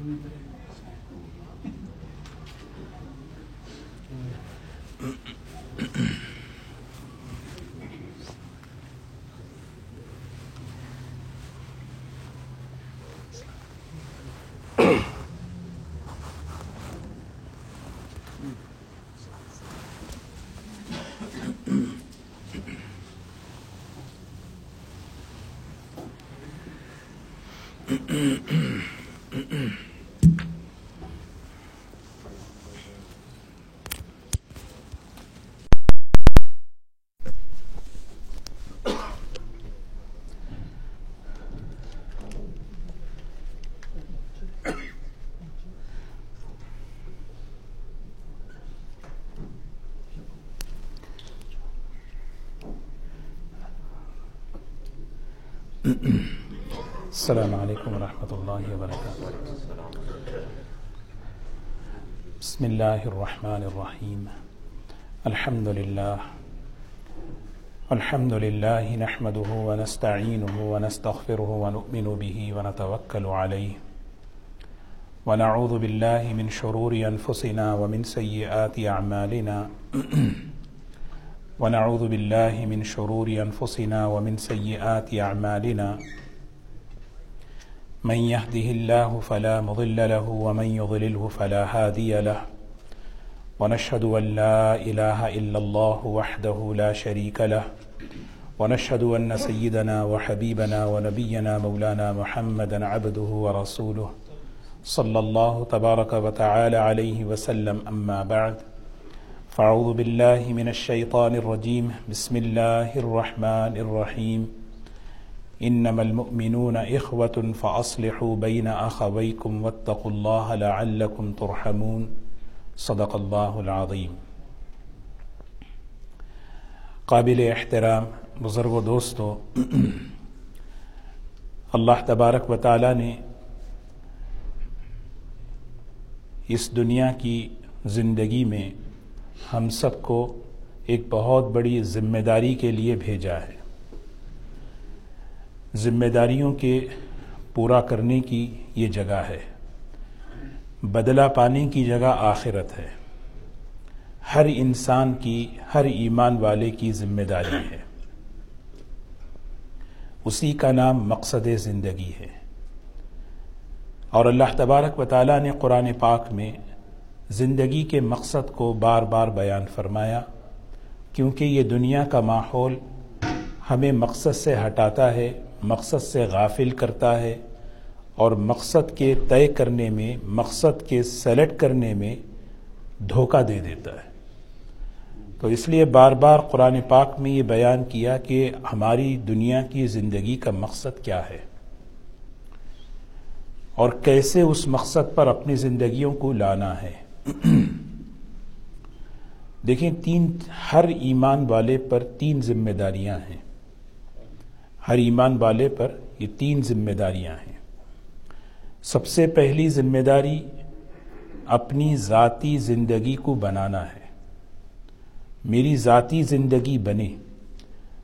Mm-hmm. السلام عليكم ورحمة الله وبركاته. بسم الله الرحمن الرحيم. الحمد لله. الحمد لله نحمده ونستعينه ونستغفره ونؤمن به ونتوكل عليه. ونعوذ بالله من شرور أنفسنا ومن سيئات أعمالنا. ونعوذ بالله من شرور أنفسنا ومن سيئات أعمالنا. من يهده الله فلا مضل له ومن يضلله فلا هادي له. ونشهد أن لا إله إلا الله وحده لا شريك له. ونشهد أن سيدنا وحبيبنا ونبينا مولانا محمدا عبده ورسوله. صلى الله تبارك وتعالى عليه وسلم. أما بعد فاعوذ بالله من الشيطان الرجيم. بسم الله الرحمن الرحيم. انما المؤمنون اخوه فاصلحوا بين اخويكم واتقوا الله لعلكم ترحمون. صدق الله العظيم. قابل احترام بزرگ و دوستو، اللہ تبارک و تعالی نے اس دنیا کی زندگی میں ہم سب کو ایک بہت بڑی ذمہ داری کے لیے بھیجا ہے۔ ذمہ داریوں کے پورا کرنے کی یہ جگہ ہے۔ بدلہ پانے کی جگہ آخرت ہے۔ ہر انسان کی، ہر ایمان والے کی ذمہ داری ہے۔ اسی کا نام مقصد زندگی ہے۔ اور اللہ تبارک و تعالیٰ نے قرآن پاک میں زندگی کے مقصد کو بار بار بیان فرمایا، کیونکہ یہ دنیا کا ماحول ہمیں مقصد سے ہٹاتا ہے، مقصد سے غافل کرتا ہے، اور مقصد کے طے کرنے میں، مقصد کے سلیکٹ کرنے میں دھوکہ دے دیتا ہے۔ تو اس لیے بار بار قرآن پاک میں یہ بیان کیا کہ ہماری دنیا کی زندگی کا مقصد کیا ہے؟ اور کیسے اس مقصد پر اپنی زندگیوں کو لانا ہے؟ دیکھیں، تین، ہر ایمان والے پر تین ذمہ داریاں ہیں۔ ہر ایمان والے پر یہ تین ذمہ داریاں ہیں۔ سب سے پہلی ذمہ داری اپنی ذاتی زندگی کو بنانا ہے۔ میری ذاتی زندگی بنے۔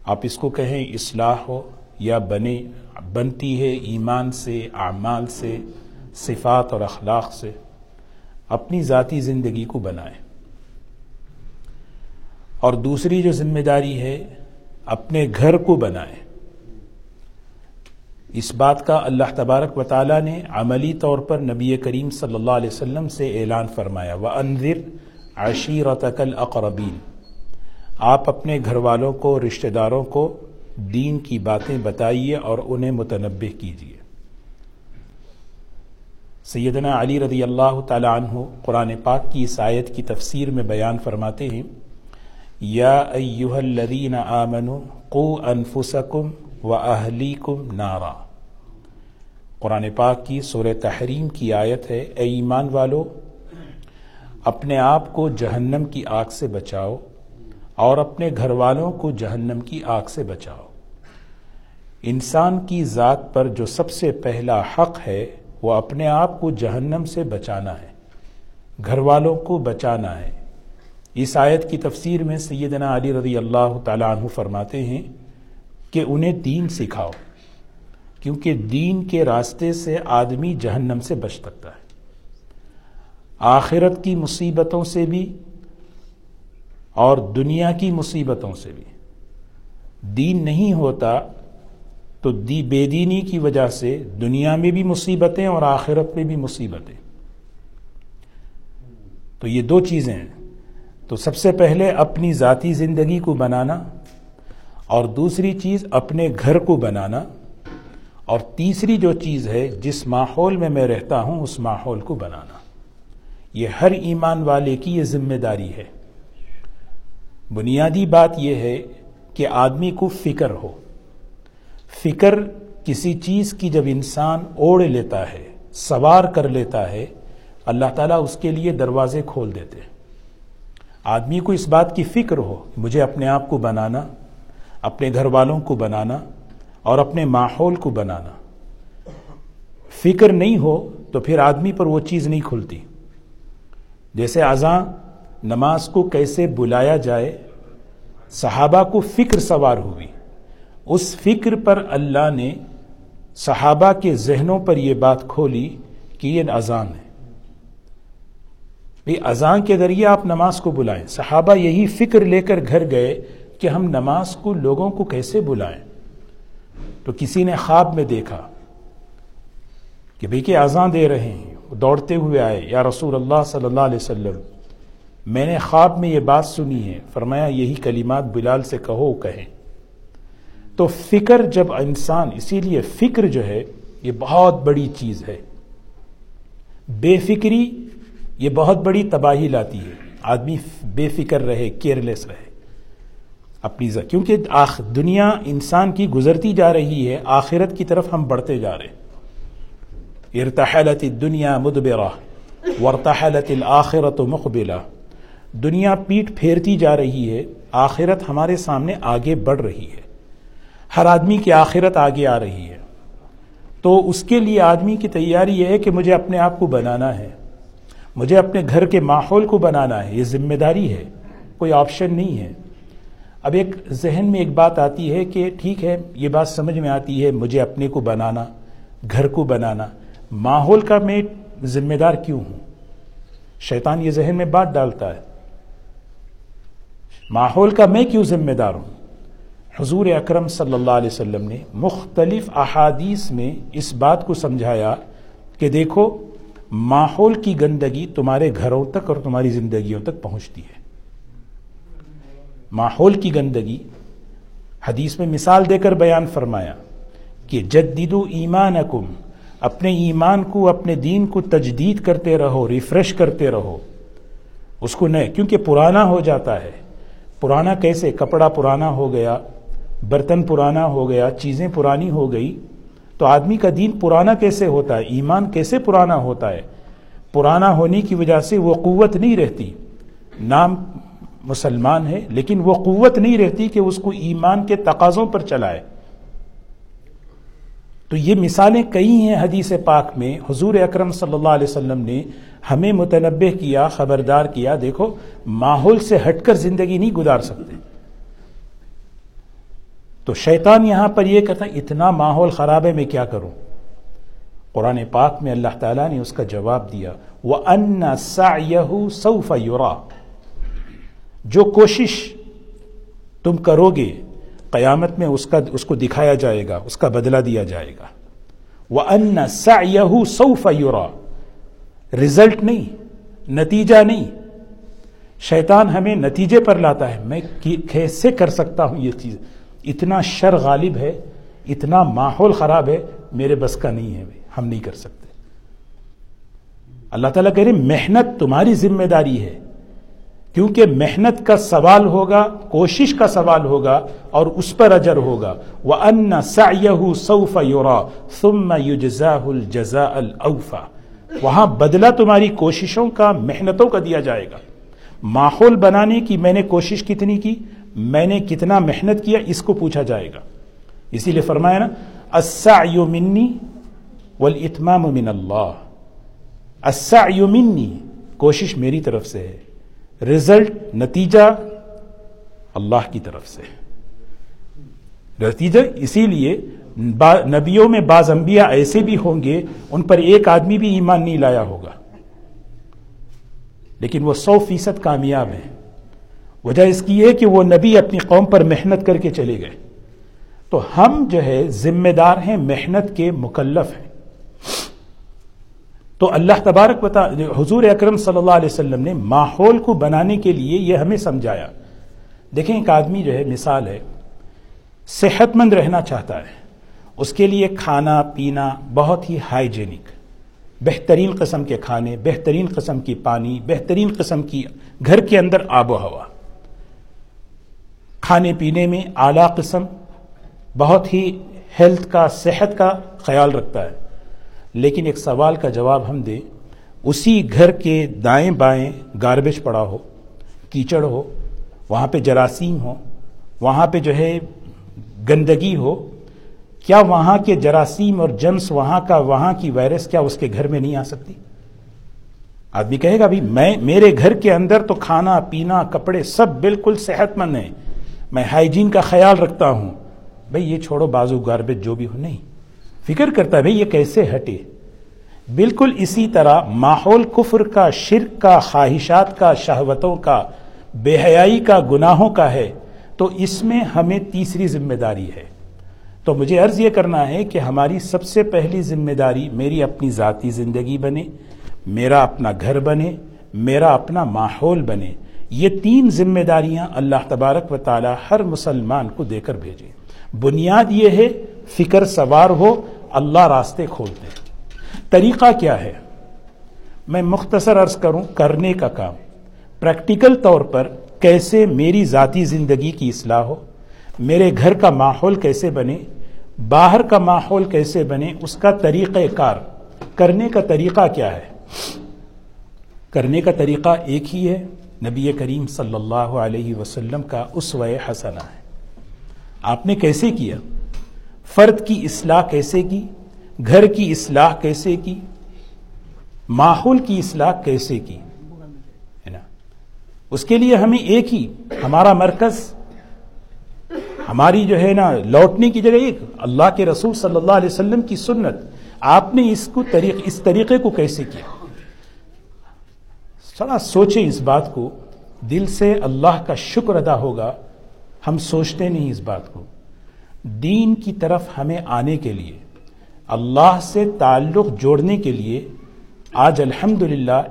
آپ اس کو کہیں اصلاح ہو یا بنے، بنتی ہے ایمان سے، اعمال سے، صفات اور اخلاق سے۔ اپنی ذاتی زندگی کو بنائیں۔ اور دوسری جو ذمہ داری ہے، اپنے گھر کو بنائیں۔ اس بات کا اللہ تبارک و تعالیٰ نے عملی طور پر نبی کریم صلی اللہ علیہ وسلم سے اعلان فرمایا و انضر عشیرتک الاقربین آپ اپنے گھر والوں کو، رشتہ داروں کو دین کی باتیں بتائیے اور انہیں متنبع کیجیے۔ سیدنا علی رضی اللہ تعالی عنہ قرآن پاک کی اس آیت کی تفسیر میں بیان فرماتے ہیں، یا ایوہ الذین آمنوا قو انفسکم و اہلیکم نارا۔ قرآن پاک کی سورہ تحریم کی آیت ہے، اے ایمان والو، اپنے آپ کو جہنم کی آگ سے بچاؤ اور اپنے گھر والوں کو جہنم کی آگ سے بچاؤ۔ انسان کی ذات پر جو سب سے پہلا حق ہے وہ اپنے آپ کو جہنم سے بچانا ہے، گھر والوں کو بچانا ہے۔ اس آیت کی تفسیر میں سیدنا علی رضی اللہ تعالیٰ عنہ فرماتے ہیں کہ انہیں دین سکھاؤ، کیونکہ دین کے راستے سے آدمی جہنم سے بچ سکتا ہے۔ آخرت کی مصیبتوں سے بھی اور دنیا کی مصیبتوں سے بھی۔ دین نہیں ہوتا تو دی بے دینی کی وجہ سے دنیا میں بھی مصیبتیں اور آخرت میں بھی مصیبتیں۔ تو یہ دو چیزیں ہیں۔ تو سب سے پہلے اپنی ذاتی زندگی کو بنانا اور دوسری چیز اپنے گھر کو بنانا۔ اور تیسری جو چیز ہے، جس ماحول میں میں رہتا ہوں، اس ماحول کو بنانا۔ یہ ہر ایمان والے کی یہ ذمہ داری ہے۔ بنیادی بات یہ ہے کہ آدمی کو فکر ہو۔ فکر کسی چیز کی جب انسان اوڑھ لیتا ہے، سوار کر لیتا ہے، اللہ تعالیٰ اس کے لیے دروازے کھول دیتے آدمی کو اس بات کی فکر ہو، مجھے اپنے آپ کو بنانا، اپنے گھر والوں کو بنانا اور اپنے ماحول کو بنانا۔ فکر نہیں ہو تو پھر آدمی پر وہ چیز نہیں کھلتی۔ جیسے اذاں نماز کو کیسے بلایا جائے، صحابہ کو فکر سوار ہوئی۔ اس فکر پر اللہ نے صحابہ کے ذہنوں پر یہ بات کھولی کہ یہ اذان ہے۔ اذان کے ذریعے آپ نماز کو بلائیں۔ صحابہ یہی فکر لے کر گھر گئے کہ ہم نماز کو لوگوں کو کیسے بلائیں۔ تو کسی نے خواب میں دیکھا کہ بھئی کہ اذان دے رہے ہیں دوڑتے ہوئے آئے، یا رسول اللہ صلی اللہ علیہ وسلم، میں نے خواب میں یہ بات سنی ہے، فرمایا یہی کلمات بلال سے کہو، کہیں۔ تو فکر جب انسان، اسی لیے فکر جو ہے، یہ بہت بڑی چیز ہے۔ بے فکری، یہ بہت بڑی تباہی لاتی ہے۔ آدمی بے فکر رہے کیئرلیس رہے۔ اپنی ذات کیونکہ دنیا انسان کی گزرتی جا رہی ہے، آخرت کی طرف ہم بڑھتے جا رہے۔ ارتحلت الدنیا مدبرہ ورتحلت الاخرت مقبلہ دنیا پیٹ پھیرتی جا رہی ہے، آخرت ہمارے سامنے آگے بڑھ رہی ہے۔ ہر آدمی کی آخرت آگے آ رہی ہے۔ تو اس کے لیے آدمی کی تیاری یہ ہے کہ مجھے اپنے آپ کو بنانا ہے۔ مجھے اپنے گھر کے ماحول کو بنانا ہے۔ یہ ذمہ داری ہے۔ کوئی آپشن نہیں ہے۔ اب ایک ذہن میں ایک بات آتی ہے کہ ٹھیک ہے، یہ بات سمجھ میں آتی ہے، مجھے اپنے کو بنانا، گھر کو بنانا۔ ماحول کا میں ذمہ دار کیوں ہوں؟ شیطان یہ ذہن میں بات ڈالتا ہے۔ ماحول کا میں کیوں ذمہ دار ہوں؟ حضور اکرم صلی اللہ علیہ وسلم نے مختلف احادیث میں اس بات کو سمجھایا کہ دیکھو، ماحول کی گندگی تمہارے گھروں تک اور تمہاری زندگیوں تک پہنچتی ہے۔ ماحول کی گندگی، حدیث میں مثال دے کر بیان فرمایا کہ جدیدو ایمان اپنے ایمان کو، اپنے دین کو تجدید کرتے رہو، ریفریش کرتے رہو۔ اس کو نئے، کیونکہ پرانا ہو جاتا ہے۔ پرانا کیسے؟ کپڑا پرانا ہو گیا برتن پرانا ہو گیا، چیزیں پرانی ہو گئی، تو آدمی کا دین پرانا کیسے ہوتا ہے؟ ایمان کیسے پرانا ہوتا ہے؟ پرانا ہونے کی وجہ سے وہ قوت نہیں رہتی۔ نام مسلمان ہے، لیکن وہ قوت نہیں رہتی کہ اس کو ایمان کے تقاضوں پر چلائے۔ تو یہ مثالیں کئی ہیں حدیث پاک میں۔ حضور اکرم صلی اللہ علیہ وسلم نے ہمیں متنبع کیا، خبردار کیا، دیکھو، ماحول سے ہٹ کر زندگی نہیں گزار سکتے۔ تو شیطان یہاں پر یہ کہتا اتنا ماحول خراب ہے میں کیا کروں؟ قرآن پاک میں اللہ تعالیٰ نے اس کا جواب دیا وہ ان سوف یورا جو کوشش تم کرو گے قیامت میں اس کا، اس کو دکھایا جائے گا، اس کا بدلہ دیا جائے گا۔ وہ ان سو سوف یورا رزلٹ نہیں، نتیجہ نہیں۔ شیطان ہمیں نتیجے پر لاتا ہے۔ میں کیسے کر سکتا ہوں یہ چیز؟ اتنا شر غالب ہے، اتنا ماحول خراب ہے، میرے بس کا نہیں ہے، ہم نہیں کر سکتے۔ اللہ تعالیٰ کہہ رہے محنت تمہاری ذمہ داری ہے۔ کیونکہ محنت کا سوال ہوگا، کوشش کا سوال ہوگا اور اس پر اجر ہوگا۔ وہ ان سعف یورا ثم يجزاه الجزاء الاوفا وہاں بدلہ تمہاری کوششوں کا، محنتوں کا دیا جائے گا۔ ماحول بنانے کی میں نے کوشش کتنی کی؟ میں نے کتنا محنت کیا اس کو پوچھا جائے گا۔ اسی لیے فرمایا نا، السعی منی والاتمام من اللہ۔ السعی منی کوشش میری طرف سے ہے رزلٹ نتیجہ اللہ کی طرف سے نتیجہ اسی لیے نبیوں میں بعض انبیاء ایسے بھی ہوں گے، ان پر ایک آدمی بھی ایمان نہیں لایا ہوگا۔ لیکن وہ سو فیصد کامیاب ہیں۔ وجہ اس کی ہے کہ وہ نبی اپنی قوم پر محنت کر کے چلے گئے۔ تو ہم جو ہے ذمہ دار ہیں، محنت کے مکلف ہیں۔ تو اللہ تبارک بتا حضور اکرم صلی اللہ علیہ وسلم نے ماحول کو بنانے کے لیے یہ ہمیں سمجھایا۔ دیکھیں ایک آدمی جو ہے، مثال ہے صحت مند رہنا چاہتا ہے۔ اس کے لیے کھانا، پینا بہت ہی ہائیجینک۔ بہترین قسم کے کھانے، بہترین قسم کی پانی، بہترین قسم کی گھر کے اندر آب و ہوا۔ کھانے پینے میں اعلی قسم بہت ہی ہیلتھ کا، صحت کا خیال رکھتا ہے۔ لیکن ایک سوال کا جواب ہم دیں، اسی گھر کے دائیں بائیں گاربیج پڑا ہو، کیچڑ ہو، وہاں پہ جراثیم ہو، وہاں پہ جو ہے گندگی ہو، کیا وہاں کے جراثیم اور جمس وہاں کا وہاں کی وائرس کیا اس کے گھر میں نہیں آ سکتی؟ آدمی کہے گا بھی میں، میرے گھر کے اندر تو کھانا، پینا، کپڑے سب بالکل صحت مند ہیں۔ میں ہائیجین کا خیال رکھتا ہوں۔ بھئی یہ چھوڑو، بازو گاربیج جو بھی ہو، نہیں۔ فکر کرتا ہے، بھئی یہ کیسے ہٹے۔ بالکل اسی طرح ماحول کفر کا، شرک کا، خواہشات کا، شہوتوں کا، بے حیائی کا، گناہوں کا ہے۔ تو اس میں ہمیں تیسری ذمہ داری ہے۔ تو مجھے عرض یہ کرنا ہے کہ ہماری سب سے پہلی ذمہ داری میری اپنی ذاتی زندگی بنے، میرا اپنا گھر بنے، میرا اپنا ماحول بنے۔ یہ تین ذمہ داریاں اللہ تبارک و تعالی ہر مسلمان کو دے کر بھیجے بنیاد یہ ہے، فکر سوار ہو، اللہ راستے کھول دے۔ طریقہ کیا ہے؟ میں مختصر عرض کروں، کرنے کا کام۔ پریکٹیکل طور پر کیسے میری ذاتی زندگی کی اصلاح ہو؟ میرے گھر کا ماحول کیسے بنے؟ باہر کا ماحول کیسے بنے؟ اس کا طریقہ کار۔ کرنے کا طریقہ کیا ہے؟ کرنے کا طریقہ ایک ہی ہے۔ نبی کریم صلی اللہ علیہ وسلم کا اس حسنہ ہے۔ آپ نے کیسے کیا؟ فرد کی اصلاح کیسے کی؟ گھر کی اصلاح کیسے کی؟ ماحول کی اصلاح کیسے کی؟ ہے نا؟ اس کے لیے ہمیں ایک ہی، ہمارا مرکز، ہماری جو ہے نا لوٹنے کی جگہ ایک، اللہ کے رسول صلی اللہ علیہ وسلم کی سنت۔ آپ نے اس کو طریق، اس طریقے کو کیسے کیا؟ سڑا سوچیں اس بات کو، دل سے اللہ کا شکر ادا ہوگا، ہم سوچتے نہیں اس بات کو۔ دین کی طرف ہمیں آنے کے لیے، اللہ سے تعلق جوڑنے کے لیے آج الحمد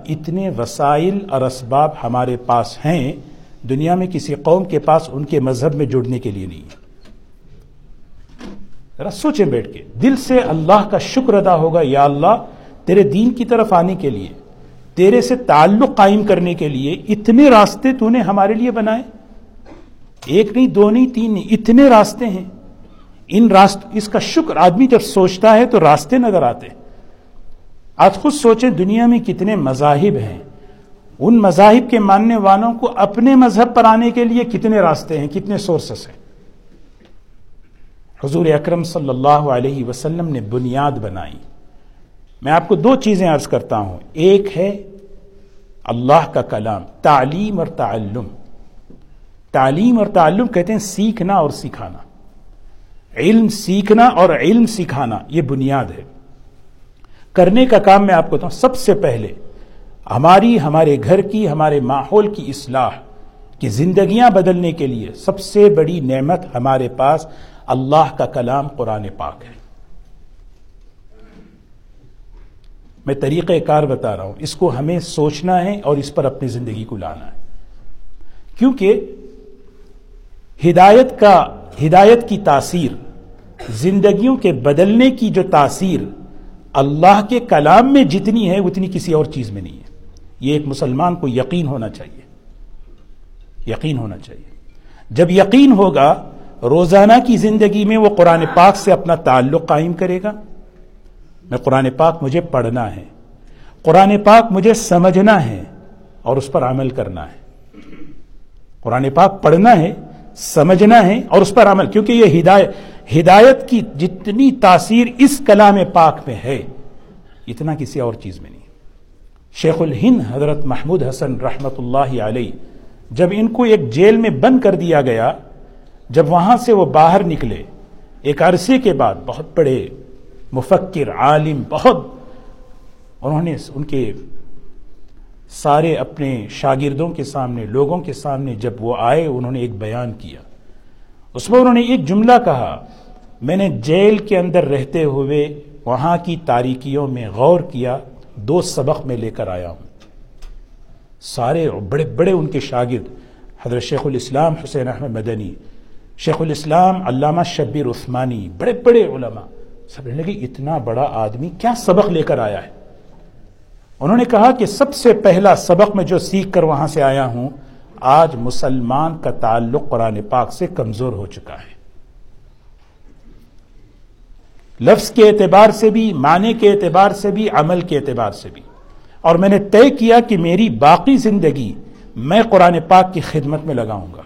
اتنے وسائل اور اسباب ہمارے پاس ہیں، دنیا میں کسی قوم کے پاس ان کے مذہب میں جڑنے کے لیے نہیں۔ ذرا سوچیں بیٹھ کے، دل سے اللہ کا شکر ادا ہوگا یا اللہ تیرے دین کی طرف آنے کے لیے؟ تیرے سے تعلق قائم کرنے کے لیے اتنے راستے تو نے ہمارے لیے بنائے۔ ایک نہیں، دو نہیں، تین نہیں، اتنے راستے ہیں۔ ان راست، اس کا شکر آدمی جب سوچتا ہے تو راستے نظر آتے۔ آج خود سوچیں دنیا میں کتنے مذاہب ہیں۔ ان مذاہب کے ماننے والوں کو اپنے مذہب پر آنے کے لیے کتنے راستے ہیں، کتنے سورسز ہیں۔ حضور اکرم صلی اللہ علیہ وسلم نے بنیاد بنائی۔ میں آپ کو دو چیزیں عرض کرتا ہوں۔ ایک ہے اللہ کا کلام، تعلیم اور تعلم۔ تعلیم اور تعلم کہتے ہیں سیکھنا اور سکھانا۔ علم سیکھنا اور علم سکھانا، یہ بنیاد ہے۔ کرنے کا کام میں آپ کو بتاؤں، سب سے پہلے ہماری، ہمارے گھر کی، ہمارے ماحول کی اصلاح کی زندگیاں بدلنے کے لیے سب سے بڑی نعمت ہمارے پاس اللہ کا کلام قرآن پاک ہے۔ میں طریقہ کار بتا رہا ہوں۔ اس کو ہمیں سوچنا ہے اور اس پر اپنی زندگی کو لانا ہے۔ کیونکہ ہدایت کا، ہدایت کی تاثیر، زندگیوں کے بدلنے کی جو تاثیر اللہ کے کلام میں جتنی ہے، اتنی کسی اور چیز میں نہیں ہے۔ یہ ایک مسلمان کو یقین ہونا چاہیے۔ یقین ہونا چاہیے۔ جب یقین ہوگا، روزانہ کی زندگی میں وہ قرآن پاک سے اپنا تعلق قائم کرے گا۔ میں قرآن پاک مجھے پڑھنا ہے۔ قرآن پاک مجھے سمجھنا ہے اور اس پر عمل کرنا ہے۔ قرآن پاک پڑھنا ہے، سمجھنا ہے اور اس پر عمل، کیونکہ یہ ہدایت ہدایت کی جتنی تاثیر اس کلام پاک میں ہے، اتنا کسی اور چیز میں نہیں۔ شیخ الہند حضرت محمود حسن رحمت اللہ علیہ جب ان کو ایک جیل میں بند کر دیا گیا، جب وہاں سے وہ باہر نکلے، ایک عرصے کے بعد بہت بڑے مفکر، عالم، بہت۔ انہوں نے ان کے سارے اپنے شاگردوں کے سامنے، لوگوں کے سامنے جب وہ آئے، انہوں نے ایک بیان کیا۔ اس میں انہوں نے ایک جملہ کہا، میں نے جیل کے اندر رہتے ہوئے وہاں کی تاریکیوں میں غور کیا، دو سبق میں لے کر آیا ہوں۔ سارے بڑے بڑے ان کے شاگرد، حضرت شیخ الاسلام حسین احمد مدنی، شیخ الاسلام علامہ شبیر عثمانی، بڑے بڑے علماء۔ سب لگے، اتنا بڑا آدمی کیا سبق لے کر آیا ہے؟ انہوں نے کہا کہ سب سے پہلا سبق میں جو سیکھ کر وہاں سے آیا ہوں، آج مسلمان کا تعلق قرآن پاک سے کمزور ہو چکا ہے۔ لفظ کے اعتبار سے بھی، معنی کے اعتبار سے بھی، عمل کے اعتبار سے بھی۔ اور میں نے طے کیا کہ میری باقی زندگی میں قرآن پاک کی خدمت میں لگاؤں گا۔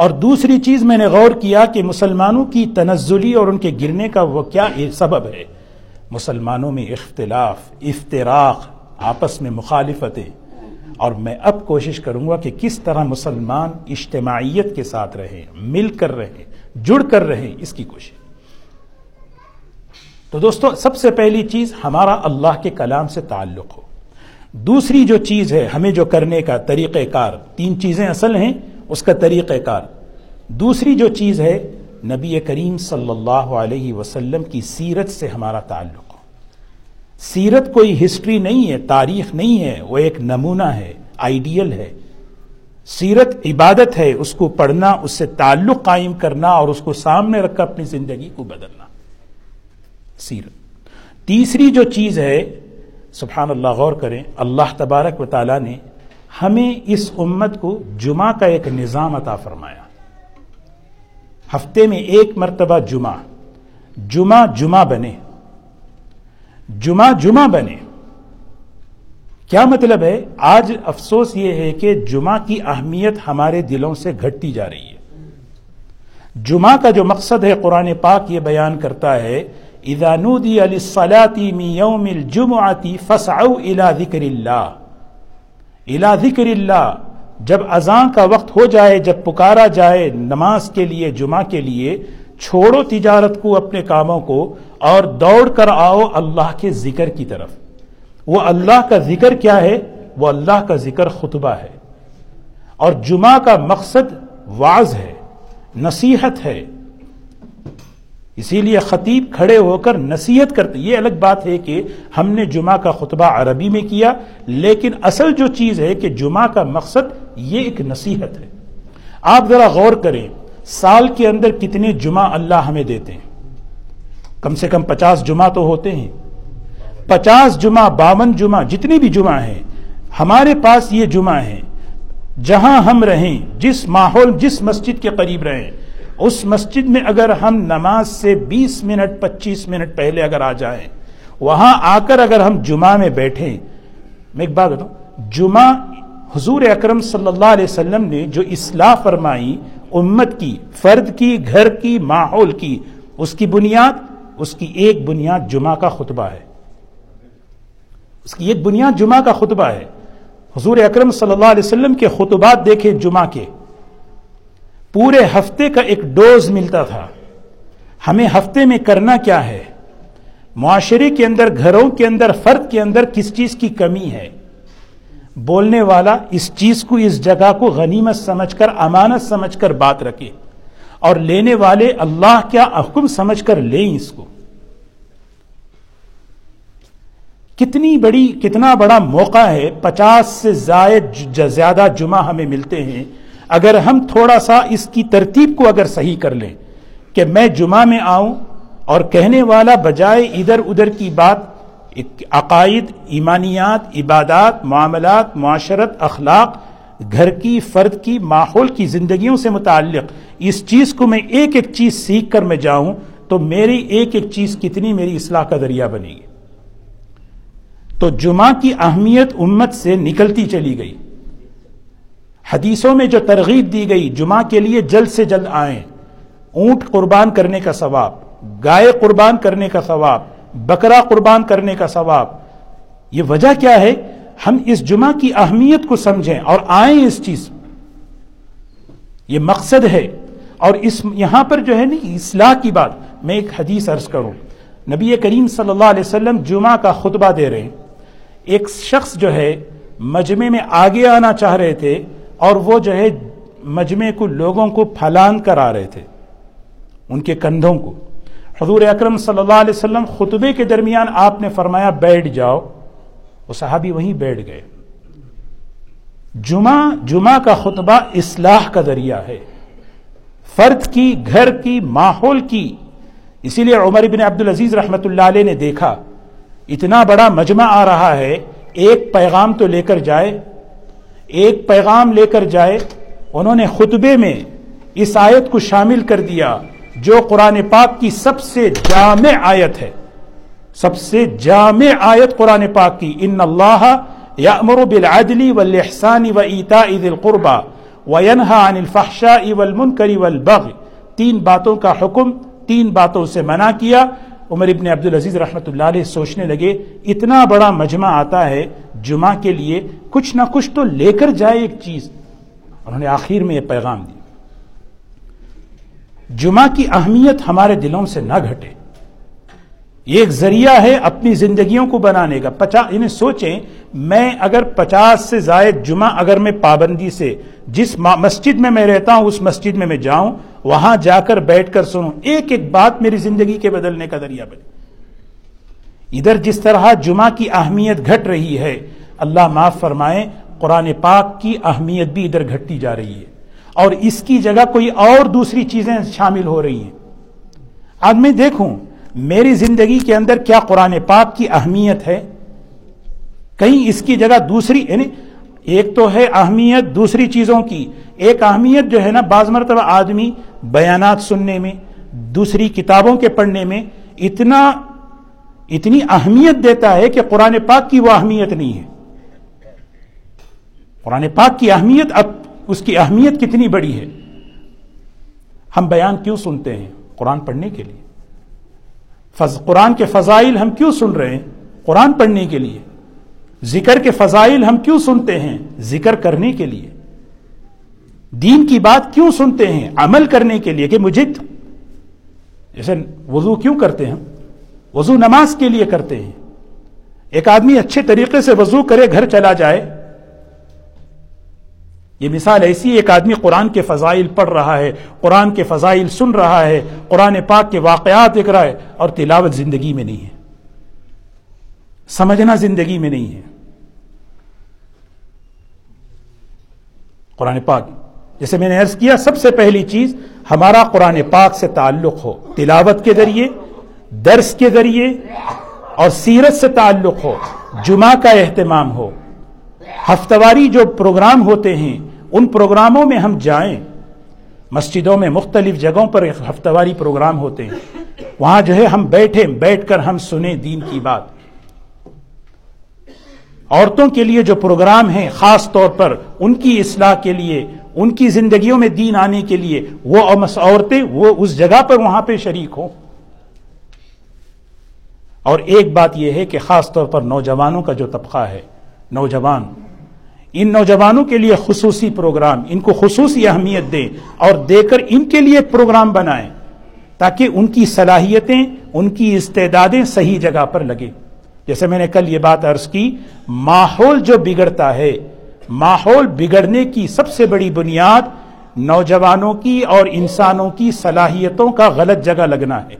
اور دوسری چیز میں نے غور کیا کہ مسلمانوں کی تنزلی اور ان کے گرنے کا وہ کیا سبب ہے۔ مسلمانوں میں اختلاف، افتراق، آپس میں مخالفتیں۔ اور میں اب کوشش کروں گا کہ کس طرح مسلمان اجتماعیت کے ساتھ رہیں، مل کر رہیں، جڑ کر رہیں، اس کی کوشش۔ تو دوستو، سب سے پہلی چیز ہمارا اللہ کے کلام سے تعلق ہو۔ دوسری جو چیز ہے، ہمیں جو کرنے کا طریقہ کار، تین چیزیں اصل ہیں۔ اس کا طریقہ کار۔ دوسری جو چیز ہے، نبی کریم صلی اللہ علیہ وسلم کی سیرت سے ہمارا تعلق۔ ہو سیرت کوئی ہسٹری نہیں ہے، تاریخ نہیں ہے، وہ ایک نمونہ ہے، آئیڈیل ہے۔ سیرت عبادت ہے، اس کو پڑھنا، اس سے تعلق قائم کرنا اور اس کو سامنے رکھ کر اپنی زندگی کو بدلنا۔ سیرت۔ تیسری جو چیز ہے، سبحان اللہ، غور کریں، اللہ تبارک و تعالیٰ نے ہمیں اس امت کو جمعہ کا ایک نظام عطا فرمایا۔ ہفتے میں ایک مرتبہ جمعہ جمعہ جمعہ بنے۔ جمعہ جمعہ بنے۔ کیا مطلب ہے؟ آج افسوس یہ ہے کہ جمعہ کی اہمیت ہمارے دلوں سے گھٹتی جا رہی ہے۔ جمعہ کا جو مقصد ہے قرآن پاک یہ بیان کرتا ہے، اذا نودی للصلاة من يوم الجمعة فسعوا الى ذکر اللہ الى ذکر اللہ، جب اذان کا وقت ہو جائے، جب پکارا جائے نماز کے لیے، جمعہ کے لیے، چھوڑو تجارت کو اپنے کاموں کو اور دوڑ کر آؤ اللہ کے ذکر کی طرف۔ وہ اللہ کا ذکر کیا ہے؟ وہ اللہ کا ذکر خطبہ ہے۔ اور جمعہ کا مقصد واز ہے، نصیحت ہے۔ اسی لیے خطیب کھڑے ہو کر نصیحت کرتے یہ الگ بات ہے کہ ہم نے جمعہ کا خطبہ عربی میں کیا، لیکن اصل جو چیز ہے کہ جمعہ کا مقصد یہ ایک نصیحت ہے۔ آپ ذرا غور کریں، سال کے اندر کتنے جمعہ اللہ ہمیں دیتے ہیں؟ کم سے کم پچاس جمعہ تو ہوتے ہیں۔ پچاس جمعہ، باون جمعہ، جتنی بھی جمعہ ہیں، ہمارے پاس یہ جمعہ ہیں۔ جہاں ہم رہیں، جس ماحول، جس مسجد کے قریب رہیں اس مسجد میں اگر ہم نماز سے بیس منٹ، پچیس منٹ پہلے اگر آ جائیں، وہاں آ کر اگر ہم جمعہ میں بیٹھیں، میں ایک بات بتاؤں، جمعہ حضور اکرم صلی اللہ علیہ وسلم نے جو اصلاح فرمائی، امت کی، فرد کی، گھر کی، ماحول کی، اس کی بنیاد، اس کی ایک بنیاد جمعہ کا خطبہ ہے۔ اس کی ایک بنیاد جمعہ کا خطبہ ہے۔ حضور اکرم صلی اللہ علیہ وسلم کے خطبات دیکھیں جمعہ کے۔ پورے ہفتے کا ایک ڈوز ملتا تھا۔ ہمیں ہفتے میں کرنا کیا ہے؟ معاشرے کے اندر، گھروں کے اندر، فرد کے اندر کس چیز کی کمی ہے؟ بولنے والا اس چیز کو، اس جگہ کو غنیمت سمجھ کر، امانت سمجھ کر بات رکھے۔ اور لینے والے اللہ کیا حکم سمجھ کر لیں اس کو؟ کتنی بڑی، کتنا بڑا موقع ہے۔ پچاس سے زائد زیادہ جمعہ ہمیں ملتے ہیں۔ اگر ہم تھوڑا سا اس کی ترتیب کو اگر صحیح کر لیں کہ میں جمعہ میں آؤں اور کہنے والا بجائے ادھر ادھر کی بات عقائد، ایمانیات، عبادات، معاملات، معاشرت، اخلاق، گھر کی، فرد کی، ماحول کی زندگیوں سے متعلق اس چیز کو میں ایک ایک چیز سیکھ کر میں جاؤں تو میری ایک ایک چیز کتنی میری اصلاح کا ذریعہ بنے گی۔ تو جمعہ کی اہمیت امت سے نکلتی چلی گئی۔ حدیثوں میں جو ترغیب دی گئی، جمعہ کے لیے جلد سے جلد آئیں۔ اونٹ قربان کرنے کا ثواب، گائے قربان کرنے کا ثواب، بکرا قربان کرنے کا ثواب۔ یہ وجہ کیا ہے؟ ہم اس جمعہ کی اہمیت کو سمجھیں اور آئیں اس چیز یہ مقصد ہے۔ اور اس یہاں پر جو ہے نا اصلاح کی بات، میں ایک حدیث عرض کروں۔ نبی کریم صلی اللہ علیہ وسلم جمعہ کا خطبہ دے رہے ہیں۔ ایک شخص جو ہے، مجمع میں آگے آنا چاہ رہے تھے۔ اور وہ جو ہے مجمع کو لوگوں کو پھلان کر آ رہے تھے، ان کے کندھوں کو۔ حضور اکرم صلی اللہ علیہ وسلم خطبے کے درمیان آپ نے فرمایا، بیٹھ جاؤ۔ وہ صحابی وہیں بیٹھ گئے۔ جمعہ جمعہ کا خطبہ اصلاح کا ذریعہ ہے۔ فرد کی، گھر کی، ماحول کی۔ اسی لیے عمر بن عبد العزیز رحمت اللہ علیہ نے دیکھا، اتنا بڑا مجمع آ رہا ہے، ایک پیغام تو لے کر جائے ایک پیغام لے کر جائے، انہوں نے خطبے میں اس آیت کو شامل کر دیا، جو قرآن پاک کی سب سے جامع آیت ہے۔ سب سے جامع آیت قرآن پاک کی، ان اللہ یأمر بالعدل والاحسان و ذی القربہ وینہا عن الفحشاء والمنکر والبغی۔ تین باتوں کا حکم، تین باتوں سے منع کیا۔ عمر ابن عبد العزیز رحمۃ اللہ علیہ سوچنے لگے، اتنا بڑا مجمع آتا ہے جمعہ کے لیے، کچھ نہ کچھ تو لے کر جائے ایک چیز۔ انہوں نے آخر میں یہ پیغام دی جمعہ کی اہمیت ہمارے دلوں سے نہ گھٹے۔ یہ ایک ذریعہ ہے اپنی زندگیوں کو بنانے کا۔ پچاس انہیں یعنی سوچیں، میں اگر پچاس سے زائد جمعہ اگر میں پابندی سے جس مسجد میں میں رہتا ہوں، اس مسجد میں میں جاؤں وہاں جا کر بیٹھ کر سنوں ایک ایک بات میری زندگی کے بدلنے کا ذریعہ بنے ادھر جس طرح جمعہ کی اہمیت گھٹ رہی ہے، اللہ معاف فرمائے، قرآن پاک کی اہمیت بھی ادھر گھٹتی جا رہی ہے۔ اور اس کی جگہ کوئی اور دوسری چیزیں شامل ہو رہی ہیں۔ آج میں دیکھوں، میری زندگی کے اندر کیا قرآن پاک کی اہمیت ہے؟ کہیں اس کی جگہ دوسری یعنی ایک تو ہے اہمیت دوسری چیزوں کی۔ ایک اہمیت جو ہے نا بعض مرتبہ آدمی بیانات سننے میں، دوسری کتابوں کے پڑھنے میں اتنا، اتنی اہمیت دیتا ہے کہ قرآن پاک کی وہ اہمیت نہیں ہے۔ قرآن پاک کی اہمیت اب اس کی اہمیت کتنی بڑی ہے؟ ہم بیان کیوں سنتے ہیں قرآن پڑھنے کے لیے؟ قرآن کے فضائل ہم کیوں سن رہے ہیں قرآن پڑھنے کے لیے؟ ذکر کے فضائل ہم کیوں سنتے ہیں؟ ذکر کرنے کے لیے۔ دین کی بات کیوں سنتے ہیں؟ عمل کرنے کے لیے کہ مجھے جیسے وضو کیوں کرتے ہیں وضو نماز کے لیے کرتے ہیں۔ ایک آدمی اچھے طریقے سے وضو کرے، گھر چلا جائے۔ یہ مثال ایسی ایک آدمی قرآن کے فضائل پڑھ رہا ہے، قرآن کے فضائل سن رہا ہے، قرآن پاک کے واقعات دیکھ رہا ہے اور تلاوت زندگی میں نہیں ہے۔ سمجھنا زندگی میں نہیں ہے۔ قرآن پاک، جیسے میں نے عرض کیا، سب سے پہلی چیز ہمارا قرآن پاک سے تعلق ہو، تلاوت کے ذریعے، درس کے ذریعے، اور سیرت سے تعلق ہو، جمعہ کا اہتمام ہو۔ ہفتواری جو پروگرام ہوتے ہیں، ان پروگراموں میں ہم جائیں۔ مسجدوں میں مختلف جگہوں پر ہفتواری پروگرام ہوتے ہیں۔ وہاں جو ہے، ہم بیٹھے بیٹھ کر ہم سنیں دین کی بات۔ عورتوں کے لیے جو پروگرام ہیں، خاص طور پر ان کی اصلاح کے لیے، ان کی زندگیوں میں دین آنے کے لیے، وہ عورتیں، وہ اس جگہ پر وہاں پہ شریک ہوں۔ اور ایک بات یہ ہے کہ خاص طور پر نوجوانوں کا جو طبقہ ہے، نوجوان، ان نوجوانوں کے لیے خصوصی پروگرام، ان کو خصوصی اہمیت دیں اور دے کر ان کے لیے پروگرام بنائیں تاکہ ان کی صلاحیتیں، ان کی استعدادیں صحیح جگہ پر لگے جیسے میں نے کل یہ بات عرض کی، ماحول جو بگڑتا ہے، ماحول بگڑنے کی سب سے بڑی بنیاد نوجوانوں کی اور انسانوں کی صلاحیتوں کا غلط جگہ لگنا ہے۔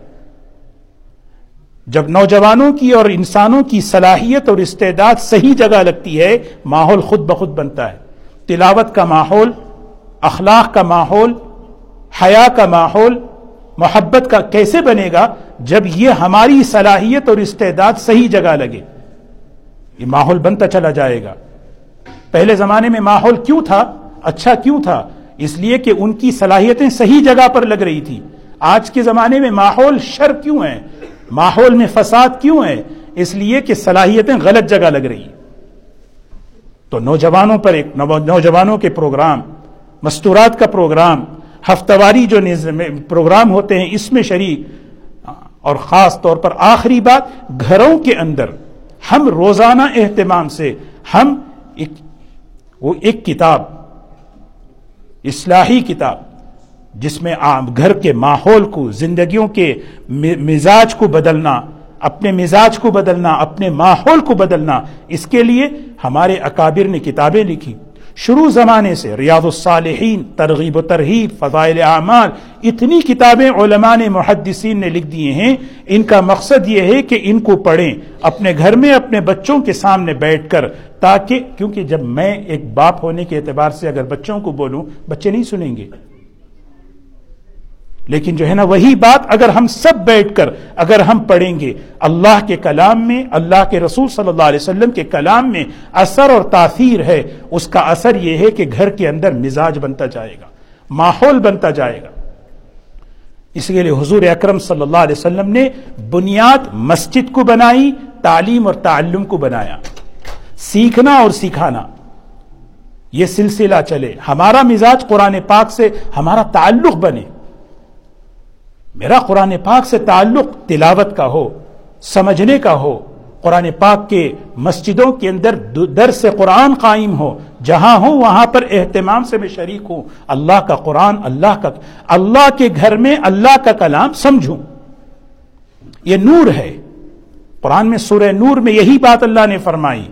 جب نوجوانوں کی اور انسانوں کی صلاحیت اور استعداد صحیح جگہ لگتی ہے، ماحول خود بخود بنتا ہے۔ تلاوت کا ماحول، اخلاق کا ماحول، حیا کا ماحول، محبت کا کیسے بنے گا؟ جب یہ ہماری صلاحیت اور استعداد صحیح جگہ لگے، یہ ماحول بنتا چلا جائے گا۔ پہلے زمانے میں ماحول کیوں تھا؟ اچھا کیوں تھا؟ اس لیے کہ ان کی صلاحیتیں صحیح جگہ پر لگ رہی تھی آج کے زمانے میں ماحول شر کیوں ہے ماحول میں فساد کیوں ہے اس لیے کہ صلاحیتیں غلط جگہ لگ رہی تو نوجوانوں پر ایک نوجوانوں کے پروگرام، مستورات کا پروگرام ہفتواری جو پروگرام ہوتے ہیں، اس میں شریک اور خاص طور پر آخری بات، گھروں کے اندر ہم روزانہ اہتمام سے ہم ایک، وہ ایک کتاب، اصلاحی کتاب، جس میں گھر کے ماحول کو، زندگیوں کے مزاج کو بدلنا، اپنے مزاج کو بدلنا، اپنے ماحول کو بدلنا، اس کے لیے ہمارے اکابر نے کتابیں لکھی۔ شروع زمانے سے ریاض الصالحین، ترغیب و ترغیب فضائل اعمال، اتنی کتابیں علماء نے محدثین نے لکھ دیے ہیں۔ ان کا مقصد یہ ہے کہ ان کو پڑھیں، اپنے گھر میں اپنے بچوں کے سامنے بیٹھ کر، تاکہ، کیونکہ جب میں ایک باپ ہونے کے اعتبار سے اگر بچوں کو بولوں، بچے نہیں سنیں گے۔ لیکن جو ہے نا وہی بات اگر ہم سب بیٹھ کر اگر ہم پڑھیں گے، اللہ کے کلام میں، اللہ کے رسول صلی اللہ علیہ وسلم کے کلام میں اثر اور تاثیر ہے، اس کا اثر یہ ہے کہ گھر کے اندر مزاج بنتا جائے گا، ماحول بنتا جائے گا۔ اس کے لیے حضور اکرم صلی اللہ علیہ وسلم نے بنیاد مسجد کو بنائی، تعلیم اور تعلم کو بنایا۔ سیکھنا اور سکھانا۔ یہ سلسلہ چلے۔ ہمارا مزاج قرآن پاک سے ہمارا تعلق بنے۔ میرا قرآن پاک سے تعلق تلاوت کا ہو، سمجھنے کا ہو، قرآن پاک کے مسجدوں کے اندر در سے قرآن قائم ہو، جہاں ہوں وہاں پر اہتمام سے میں شریک ہوں۔ اللہ کا قرآن، اللہ کا اللہ کے گھر میں اللہ کا کلام سمجھوں۔ یہ نور ہے۔ قرآن میں سورہ نور میں یہی بات اللہ نے فرمائی۔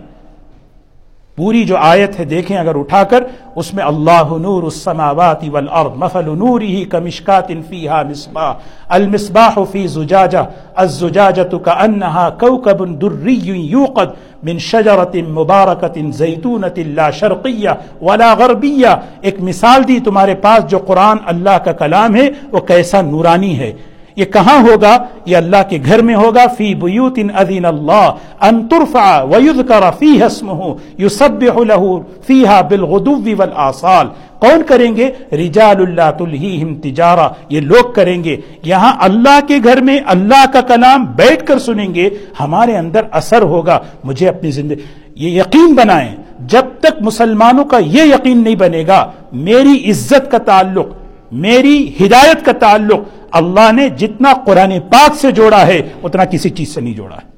پوری جو آیت ہے دیکھیں اگر اٹھا کر اس میں اللہ نور السماوات والارض، مثل نوره كمشكات فيها مصباح، المصباح في زجاجة الزجاجة كأنها كوكب دري يوقد من شجرة مباركة زيتونة لا شرقية ولا غربية ایک مثال دی تمہارے پاس جو قرآن اللہ کا کلام ہے، وہ کیسا نورانی ہے۔ یہ کہاں ہوگا؟ یہ اللہ کے گھر میں ہوگا۔ فی بیوت اذین اللہ ان ترفع ویذکر فیہ اسمہ یسبح له فیہا بالغدو والآصال۔ کون کریں گے؟ رجال اللہ تلہیہم تجارہ۔ یہ لوگ کریں گے۔ یہاں اللہ کے گھر میں اللہ کا کلام بیٹھ کر سنیں گے۔ ہمارے اندر اثر ہوگا۔ مجھے اپنی زندگی یہ یقین بنائیں۔ جب تک مسلمانوں کا یہ یقین نہیں بنے گا، میری عزت کا تعلق، میری ہدایت کا تعلق اللہ نے جتنا قرآن پاک سے جوڑا ہے، اتنا کسی چیز سے نہیں جوڑا ہے۔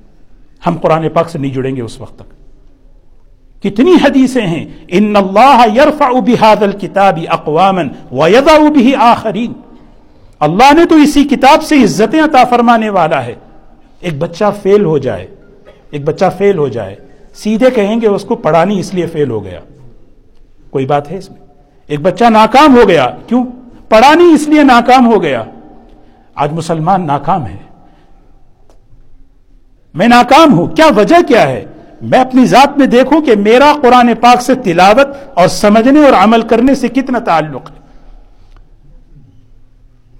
ہم قرآن پاک سے نہیں جڑیں گے اس وقت تک۔ کتنی حدیثیں ہیں، ان اللہ یرفع بهذا الكتاب اقواما ويضع به آخرین اللہ نے تو اسی کتاب سے عزتیں عطا فرمانے والا ہے۔ ایک بچہ فیل ہو جائے، ایک بچہ فیل ہو جائے، سیدھے کہیں گے اس کو پڑھانی اس لیے فیل ہو گیا۔ کوئی بات ہے اس میں؟ ایک بچہ ناکام ہو گیا، کیوں؟ پڑھانی اس لیے ناکام ہو گیا۔ آج مسلمان ناکام ہے میں ناکام ہوں۔ کیا وجہ کیا ہے؟ میں اپنی ذات میں دیکھوں کہ میرا قرآن پاک سے تلاوت اور سمجھنے اور عمل کرنے سے کتنا تعلق ہے۔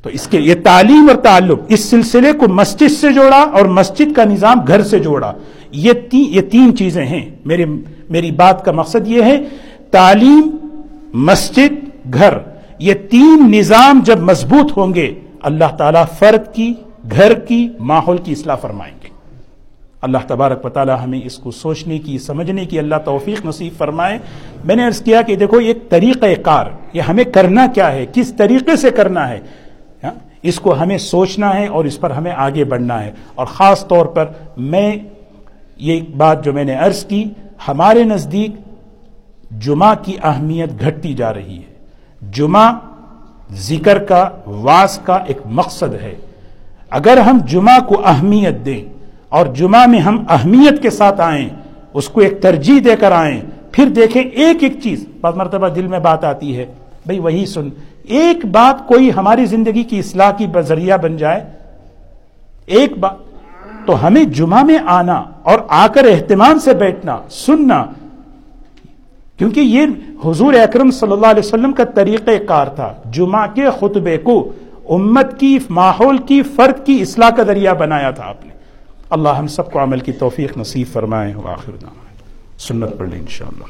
تو اس کے یہ تعلیم اور تعلق، اس سلسلے کو مسجد سے جوڑا اور مسجد کا نظام گھر سے جوڑا۔ یہ تی، یہ تین چیزیں ہیں۔ میری میری بات کا مقصد یہ ہے، تعلیم، مسجد، گھر۔ یہ تین نظام جب مضبوط ہوں گے اللہ تعالیٰ فرد کی، گھر کی، ماحول کی اصلاح فرمائیں گے۔ اللہ تبارک و تعالیٰ ہمیں اس کو سوچنے کی، سمجھنے کی اللہ توفیق نصیب فرمائے۔ میں نے عرض کیا کہ دیکھو ایک طریقہ کار، یہ ہمیں کرنا کیا ہے؟ کس طریقے سے کرنا ہے؟ ہاں؟ اس کو ہمیں سوچنا ہے اور اس پر ہمیں آگے بڑھنا ہے۔ اور خاص طور پر میں یہ بات جو میں نے عرض کی، ہمارے نزدیک جمعہ کی اہمیت گھٹتی جا رہی ہے۔ جمعہ ذکر کا، واس کا ایک مقصد ہے۔ اگر ہم جمعہ کو اہمیت دیں اور جمعہ میں ہم اہمیت کے ساتھ آئیں، اس کو ایک ترجیح دے کر آئیں، پھر دیکھیں ایک ایک چیز، بعض مرتبہ دل میں بات آتی ہے، بھئی وہی سن، ایک بات کوئی ہماری زندگی کی اصلاح کی ذریعہ بن جائے، ایک بات، تو ہمیں جمعہ میں آنا اور آ کر اہتمام سے بیٹھنا، سننا کیونکہ یہ حضور اکرم صلی اللہ علیہ وسلم کا طریقہ کار تھا۔ جمعہ کے خطبے کو امت کی، ماحول کی، فرد کی اصلاح کا ذریعہ بنایا تھا آپ نے۔ اللہ ہم سب کو عمل کی توفیق نصیب فرمائے۔ آخر سنت پڑھ لیں انشاءاللہ۔